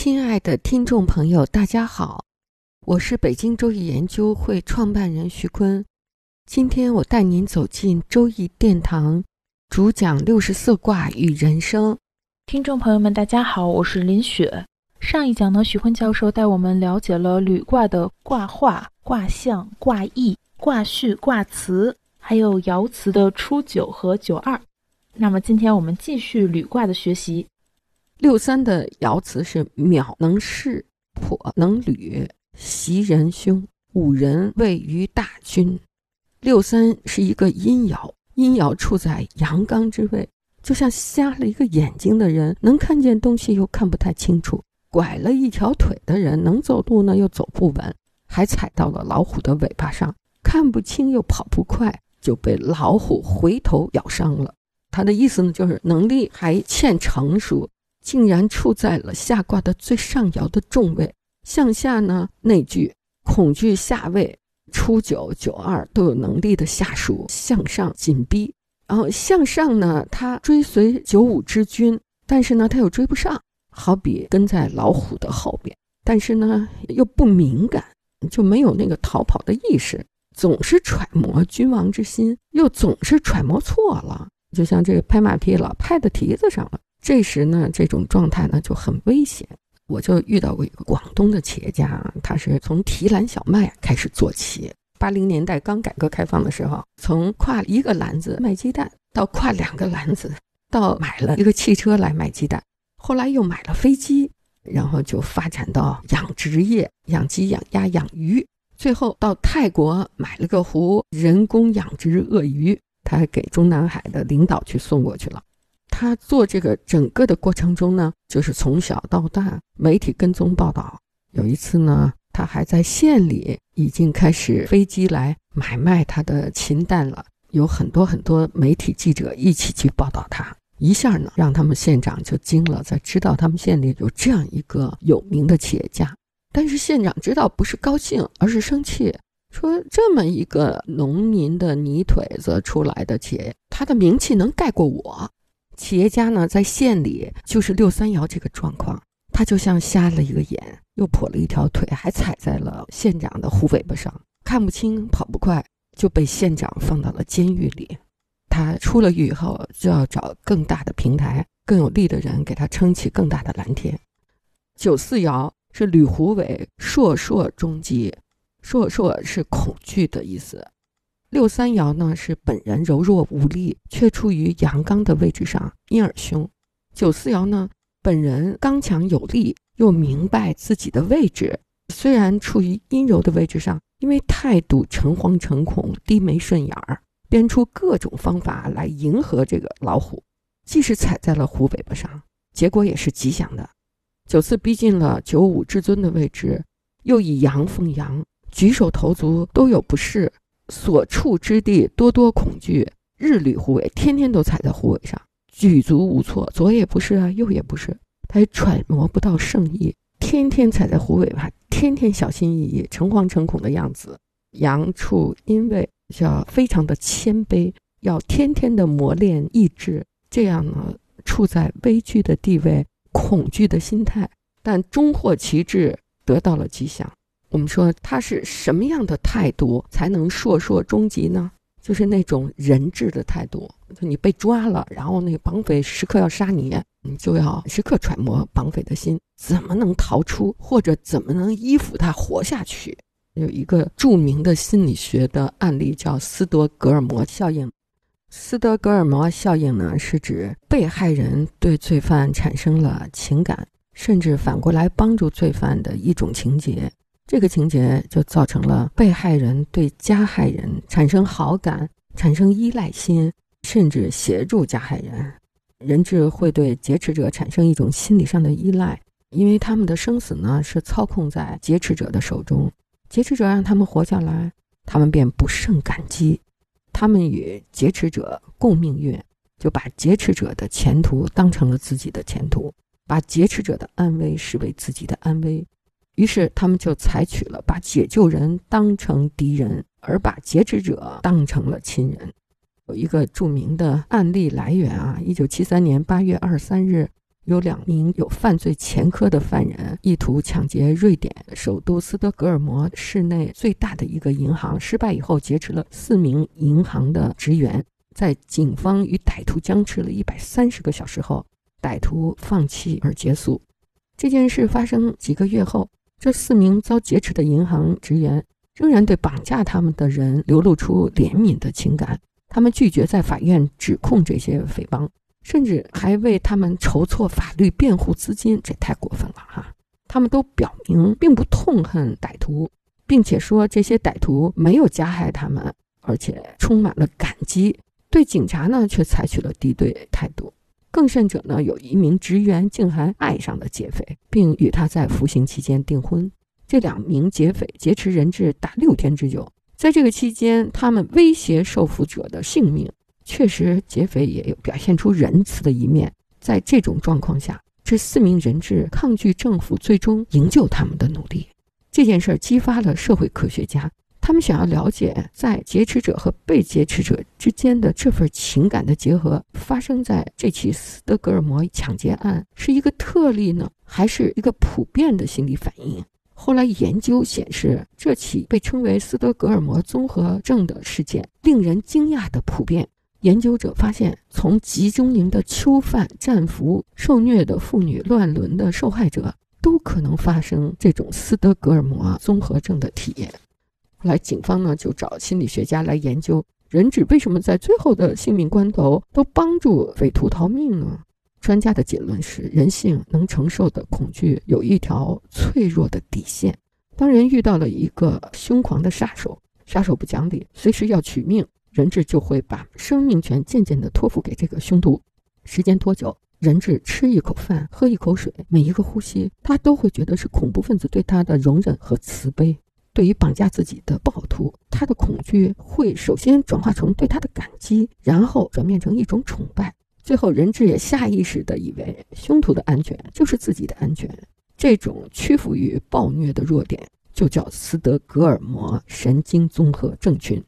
亲爱的听众朋友，大家好，我是北京周易研究会创办人徐坤。今天我带您走进周易殿堂，主讲六十四卦与人生。听众朋友们，大家好，我是林雪。上一讲呢，徐坤教授带我们了解了履卦的卦画、卦象、卦意、卦序、卦辞，还有爻辞的初九和九二。那么今天我们继续履卦的学习。六三的爻辞是渺能视，颇能履，袭人凶。五人位于大军。六三是一个阴爻，阴爻处在阳刚之位，就像瞎了一个眼睛的人，能看见东西又看不太清楚；拐了一条腿的人，能走路呢又走不稳，还踩到了老虎的尾巴上，看不清又跑不快，就被老虎回头咬伤了。他的意思呢，就是能力还欠成熟。竟然处在了下卦的最上爻的重位，向下呢内聚，恐惧下位，初九九二都有能力的下属向上紧逼，然后向上呢，他追随九五之君，但是呢他又追不上，好比跟在老虎的后边，但是呢又不敏感，就没有那个逃跑的意识，总是揣摩君王之心，又总是揣摩错了，就像这个拍马屁了，拍到蹄子上了。这时呢，这种状态呢就很危险。我就遇到过一个广东的企业家，他是从提篮小麦开始做起。八零年代刚改革开放的时候，从挎一个篮子卖鸡蛋，到挎两个篮子，到买了一个汽车来卖鸡蛋，后来又买了飞机，然后就发展到养殖业，养鸡、养鸭、养鱼，最后到泰国买了个湖，人工养殖鳄鱼，他还给中南海的领导去送过去了。他做这个整个的过程中呢，就是从小到大媒体跟踪报道。有一次呢，他还在县里已经开始飞机来买卖他的禽蛋了，有很多很多媒体记者一起去报道他，一下呢让他们县长就惊了，在知道他们县里有这样一个有名的企业家。但是县长知道不是高兴，而是生气，说这么一个农民的泥腿子出来的企业，他的名气能盖过我？企业家呢，在县里就是六三爻这个状况，他就像瞎了一个眼，又跛了一条腿，还踩在了县长的虎尾巴上，看不清，跑不快，就被县长放到了监狱里。他出了狱以后，就要找更大的平台、更有力的人给他撑起更大的蓝天。九四爻是履虎尾，硕硕中极，硕硕是恐惧的意思。六三爻呢是本人柔弱无力，却处于阳刚的位置上，因而凶。九四爻呢，本人刚强有力，又明白自己的位置，虽然处于阴柔的位置上，因为态度诚惶诚恐、低眉顺眼儿，编出各种方法来迎合这个老虎，即使踩在了虎尾巴上，结果也是吉祥的。九四逼近了九五至尊的位置，又以阳奉阳，举手投足都有不适。所处之地多多恐惧，日履虎尾，天天都踩在虎尾上，举足无措，左也不是啊，右也不是，他也揣摩不到圣意，天天踩在虎尾巴，天天小心翼翼、诚惶诚恐的样子。阳处阴位，要非常的谦卑，要天天的磨练意志，这样呢，处在危惧的地位、恐惧的心态，但终获其志，得到了吉祥。我们说他是什么样的态度才能硕硕终极呢？就是那种人质的态度，就你被抓了，然后那个绑匪时刻要杀你，你就要时刻揣摩绑匪的心，怎么能逃出，或者怎么能依附他活下去？有一个著名的心理学的案例叫斯德哥尔摩效应。斯德哥尔摩效应呢，是指被害人对罪犯产生了情感，甚至反过来帮助罪犯的一种情节。这个情节就造成了被害人对加害人产生好感、产生依赖心，甚至协助加害人。人质会对劫持者产生一种心理上的依赖，因为他们的生死呢是操控在劫持者的手中。劫持者让他们活下来，他们便不胜感激。他们与劫持者共命运，就把劫持者的前途当成了自己的前途，把劫持者的安危视为自己的安危。于是，他们就采取了把解救人当成敌人，而把劫持者当成了亲人。有一个著名的案例来源啊，一九七三年八月二十三日。有两名有犯罪前科的犯人，意图抢劫瑞典首都斯德哥尔摩市内最大的一个银行，失败以后劫持了四名银行的职员。在警方与歹徒僵持了一百三十个小时后，歹徒放弃而结束。这件事发生几个月后，这四名遭劫持的银行职员仍然对绑架他们的人流露出怜悯的情感，他们拒绝在法院指控这些匪帮。甚至还为他们筹措法律辩护资金，这太过分了哈！他们都表明并不痛恨歹徒，并且说这些歹徒没有加害他们，而且充满了感激。对警察呢，却采取了敌对态度。更甚者呢，有一名职员竟还爱上了劫匪，并与他在服刑期间订婚。这两名劫匪劫持人质达六天之久，在这个期间，他们威胁受俘者的性命。确实，劫匪也有表现出仁慈的一面。在这种状况下，这四名人质抗拒政府最终营救他们的努力，这件事激发了社会科学家，他们想要了解，在劫持者和被劫持者之间的这份情感的结合，发生在这起斯德哥尔摩抢劫案是一个特例呢，还是一个普遍的心理反应？后来研究显示，这起被称为斯德哥尔摩综合症的事件，令人惊讶的普遍。研究者发现，从集中营的囚犯、战俘、受虐的妇女、乱伦的受害者，都可能发生这种斯德哥尔摩综合症的体验。后来，警方呢就找心理学家来研究人质为什么在最后的性命关头都帮助匪徒逃命呢？专家的结论是，人性能承受的恐惧有一条脆弱的底线。当人遇到了一个凶狂的杀手，杀手不讲理，随时要取命。人质就会把生命权渐渐地托付给这个凶徒。时间多久，人质吃一口饭、喝一口水，每一个呼吸，他都会觉得是恐怖分子对他的容忍和慈悲。对于绑架自己的暴徒，他的恐惧会首先转化成对他的感激，然后转变成一种崇拜，最后人质也下意识地以为凶徒的安全就是自己的安全。这种屈服于暴虐的弱点，就叫斯德哥尔摩神经综合症群。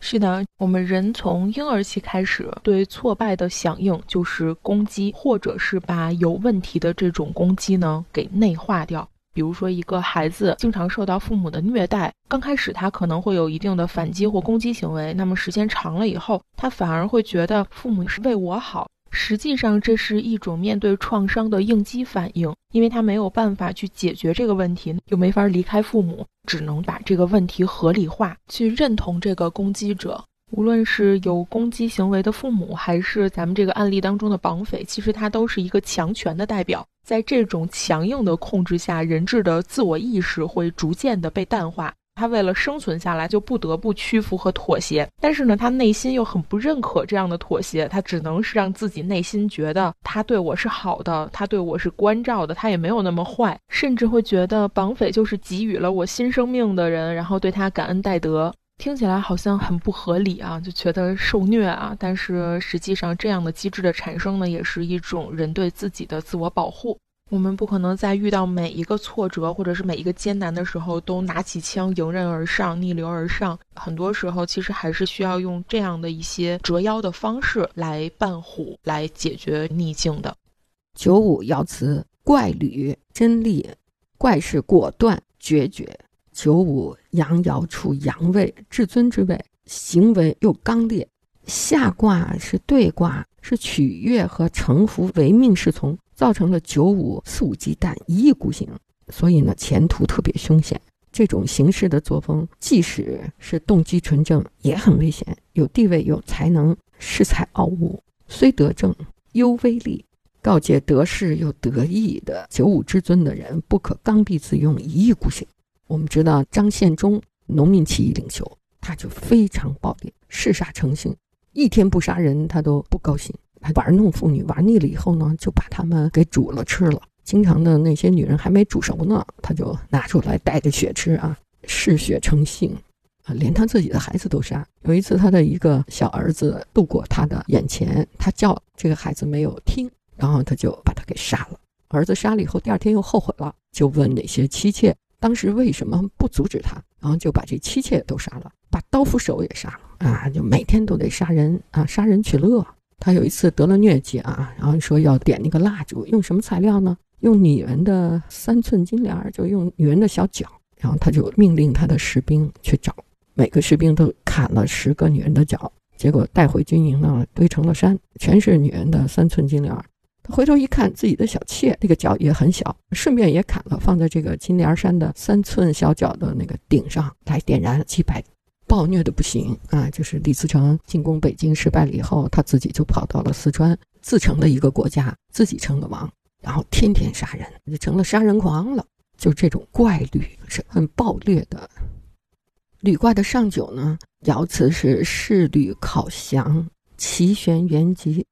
是的，我们人从婴儿期开始对挫败的响应就是攻击，或者是把有问题的这种攻击呢给内化掉。比如说，一个孩子经常受到父母的虐待，刚开始他可能会有一定的反击或攻击行为，那么时间长了以后，他反而会觉得父母是为我好。实际上，这是一种面对创伤的应激反应，因为他没有办法去解决这个问题，又没法离开父母，只能把这个问题合理化，去认同这个攻击者。无论是有攻击行为的父母，还是咱们这个案例当中的绑匪，其实他都是一个强权的代表。在这种强硬的控制下，人质的自我意识会逐渐的被淡化。他为了生存下来，就不得不屈服和妥协。但是呢，他内心又很不认可这样的妥协，他只能是让自己内心觉得他对我是好的，他对我是关照的，他也没有那么坏，甚至会觉得绑匪就是给予了我新生命的人，然后对他感恩戴德。听起来好像很不合理啊，就觉得受虐啊。但是实际上，这样的机制的产生呢，也是一种人对自己的自我保护。我们不可能在遇到每一个挫折或者是每一个艰难的时候都拿起枪迎刃而上、逆流而上。很多时候，其实还是需要用这样的一些折腰的方式来扮虎，来解决逆境的。九五爻辞：怪履真力，怪是果断决绝。九五阳爻处阳位，至尊之位，行为又刚烈。下卦是对卦，是取悦和臣服，唯命是从。造成了九五肆无忌惮、一意孤行，所以呢，前途特别凶险。这种行事的作风，即使是动机纯正，也很危险。有地位、有才能，恃才傲物，虽得正，忧威力。告诫得势又得意的九五之尊的人，不可刚愎自用、一意孤行。我们知道张献忠，农民起义领袖，他就非常暴烈，嗜杀成性，一天不杀人他都不高兴。他玩弄妇女玩腻了以后呢，就把他们给煮了吃了。经常的那些女人还没煮熟呢，他就拿出来带着血吃啊，嗜血成性啊，连他自己的孩子都杀。有一次，他的一个小儿子路过他的眼前，他叫这个孩子没有听，然后他就把他给杀了。儿子杀了以后，第二天又后悔了，就问那些妻妾当时为什么不阻止他，然后就把这妻妾都杀了，把刀斧手也杀了啊，就每天都得杀人啊，杀人取乐。他有一次得了疟疾啊，然后说要点那个蜡烛，用什么材料呢？用女人的三寸金莲，就用女人的小脚。然后他就命令他的士兵去找，每个士兵都砍了十个女人的脚，结果带回军营呢，堆成了山，全是女人的三寸金莲。他回头一看，自己的小妾那个脚也很小，顺便也砍了，放在这个金莲山的三寸小脚的那个顶上来点燃祭拜，暴虐的不行啊！就是李自成进攻北京失败了以后，他自己就跑到了四川，自成了一个国家，自己称了王，然后天天杀人，就成了杀人狂了。就这种怪吕是很暴虐的。吕卦的上九呢，爻辞是仕履考祥，其玄元吉。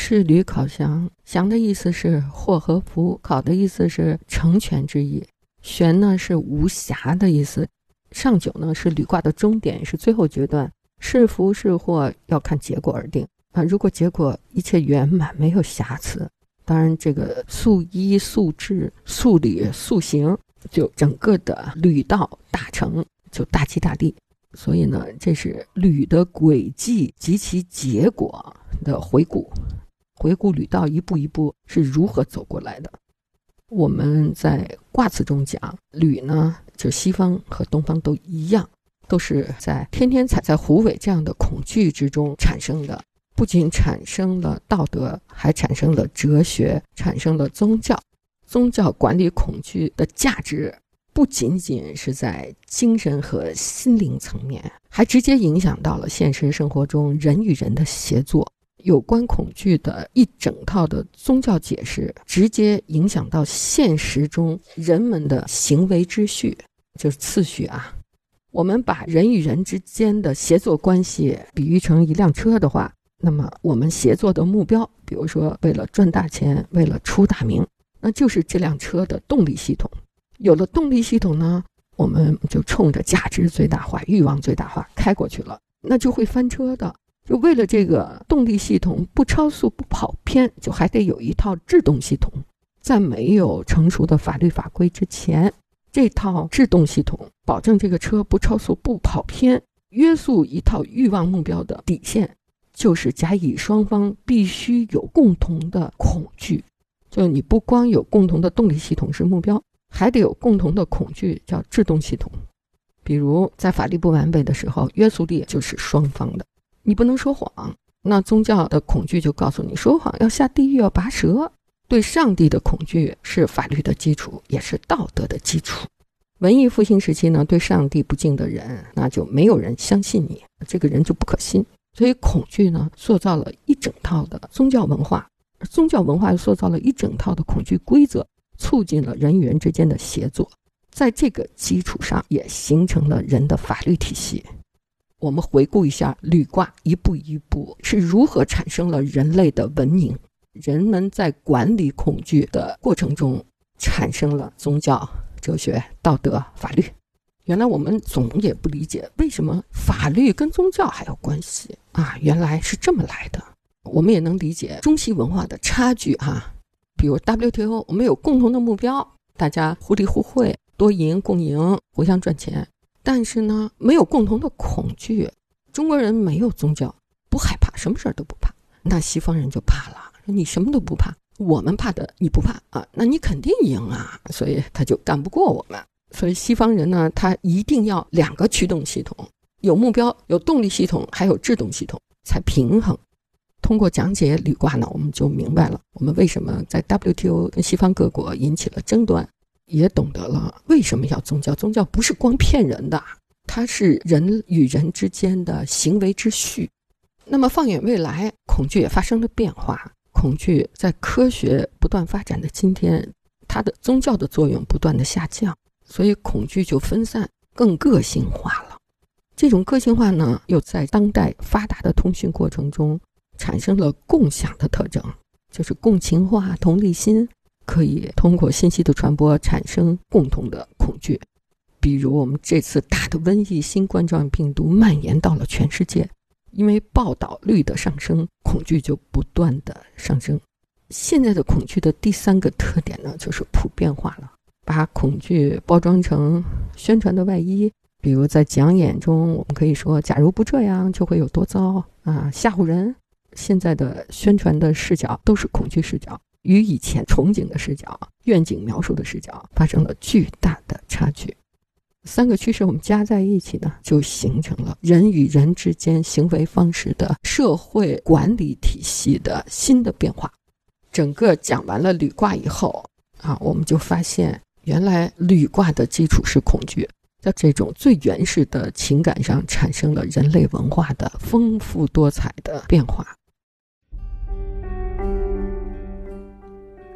仕履考祥，祥的意思是祸和福，考的意思是成全之意，玄呢是无瑕的意思。上九呢是履卦的终点，是最后阶段，是福是祸要看结果而定啊。如果结果一切圆满，没有瑕疵，当然这个素衣、素质、素履、素行，就整个的履道大成，就大吉大利。所以呢，这是履的轨迹及其结果的回顾。回顾吕道一步一步是如何走过来的。我们在卦辞中讲，吕呢，就西方和东方都一样，都是在天天踩在虎尾这样的恐惧之中产生的。不仅产生了道德，还产生了哲学，产生了宗教。宗教管理恐惧的价值，不仅仅是在精神和心灵层面，还直接影响到了现实生活中人与人的协作。有关恐惧的一整套的宗教解释，直接影响到现实中人们的行为秩序，就是次序啊。我们把人与人之间的协作关系比喻成一辆车的话，那么我们协作的目标，比如说为了赚大钱，为了出大名，那就是这辆车的动力系统。有了动力系统呢，我们就冲着价值最大化、欲望最大化开过去了，那就会翻车的。就为了这个动力系统不超速不跑偏，就还得有一套制动系统。在没有成熟的法律法规之前，这套制动系统保证这个车不超速不跑偏，约束一套欲望目标的底线，就是甲乙双方必须有共同的恐惧。就你不光有共同的动力系统是目标，还得有共同的恐惧，叫制动系统。比如在法律不完备的时候，约束力就是双方的。你不能说谎，那宗教的恐惧就告诉你说谎要下地狱要拔舌。对上帝的恐惧是法律的基础，也是道德的基础。文艺复兴时期呢，对上帝不敬的人，那就没有人相信你，这个人就不可信。所以恐惧呢，塑造了一整套的宗教文化，宗教文化塑造了一整套的恐惧规则，促进了人与人之间的协作，在这个基础上也形成了人的法律体系。我们回顾一下履卦一步一步是如何产生了人类的文明。人们在管理恐惧的过程中，产生了宗教、哲学、道德、法律。原来我们总也不理解，为什么法律跟宗教还有关系啊？原来是这么来的。我们也能理解中西文化的差距哈。比如 WTO，我们有共同的目标，大家互利互惠、多赢共赢、互相赚钱。但是呢，没有共同的恐惧。中国人没有宗教，不害怕，什么事儿都不怕。那西方人就怕了，说你什么都不怕，我们怕的你不怕啊，那你肯定赢啊。所以他就干不过我们。所以西方人呢，他一定要两个驱动系统，有目标，有动力系统，还有制动系统才平衡。通过讲解履卦呢，我们就明白了，我们为什么在 WTO 跟西方各国引起了争端。也懂得了为什么要宗教？宗教不是光骗人的，它是人与人之间的行为之序。那么放眼未来，恐惧也发生了变化。恐惧在科学不断发展的今天，它的宗教的作用不断的下降，所以恐惧就分散、更个性化了。这种个性化呢，又在当代发达的通讯过程中，产生了共享的特征，就是共情化、同理心，可以通过信息的传播产生共同的恐惧。比如我们这次大的瘟疫——新冠状病毒蔓延到了全世界，因为报道率的上升，恐惧就不断的上升。现在的恐惧的第三个特点呢，就是普遍化了，把恐惧包装成宣传的外衣。比如在讲演中，我们可以说：“假如不这样，就会有多糟啊！”吓唬人。现在的宣传的视角都是恐惧视角，与以前憧憬的视角、愿景描述的视角发生了巨大的差距。三个趋势我们加在一起呢，就形成了人与人之间行为方式的社会管理体系的新的变化。整个讲完了履卦以后啊，我们就发现，原来履卦的基础是恐惧，在这种最原始的情感上产生了人类文化的丰富多彩的变化。